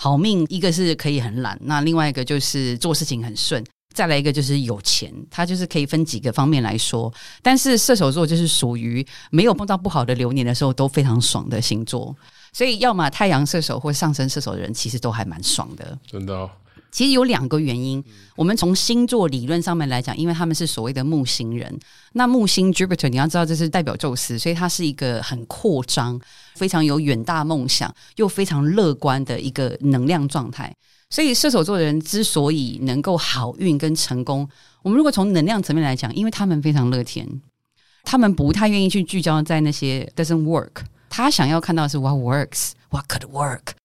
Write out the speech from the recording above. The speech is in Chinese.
好命，一个是可以很懒，那另外一个就是做事情很顺，再来一个就是有钱，它就是可以分几个方面来说。但是射手座就是属于没有碰到不好的流年的时候都非常爽的星座，所以要么太阳射手或上升射手的人，其实都还蛮爽的。真的、其实有两个原因，我们从星座理论上面来讲，因为他们是所谓的木星人，那木星 Jupiter 你要知道这是代表宙斯，所以它是一个很扩张、非常有远大梦想又非常乐观的一个能量状态。所以射手座的人之所以能够好运跟成功，我们如果从能量层面来讲，因为他们非常乐天，他们不太愿意去聚焦在那些 doesn't work，他想要看到的是 what works，what could work。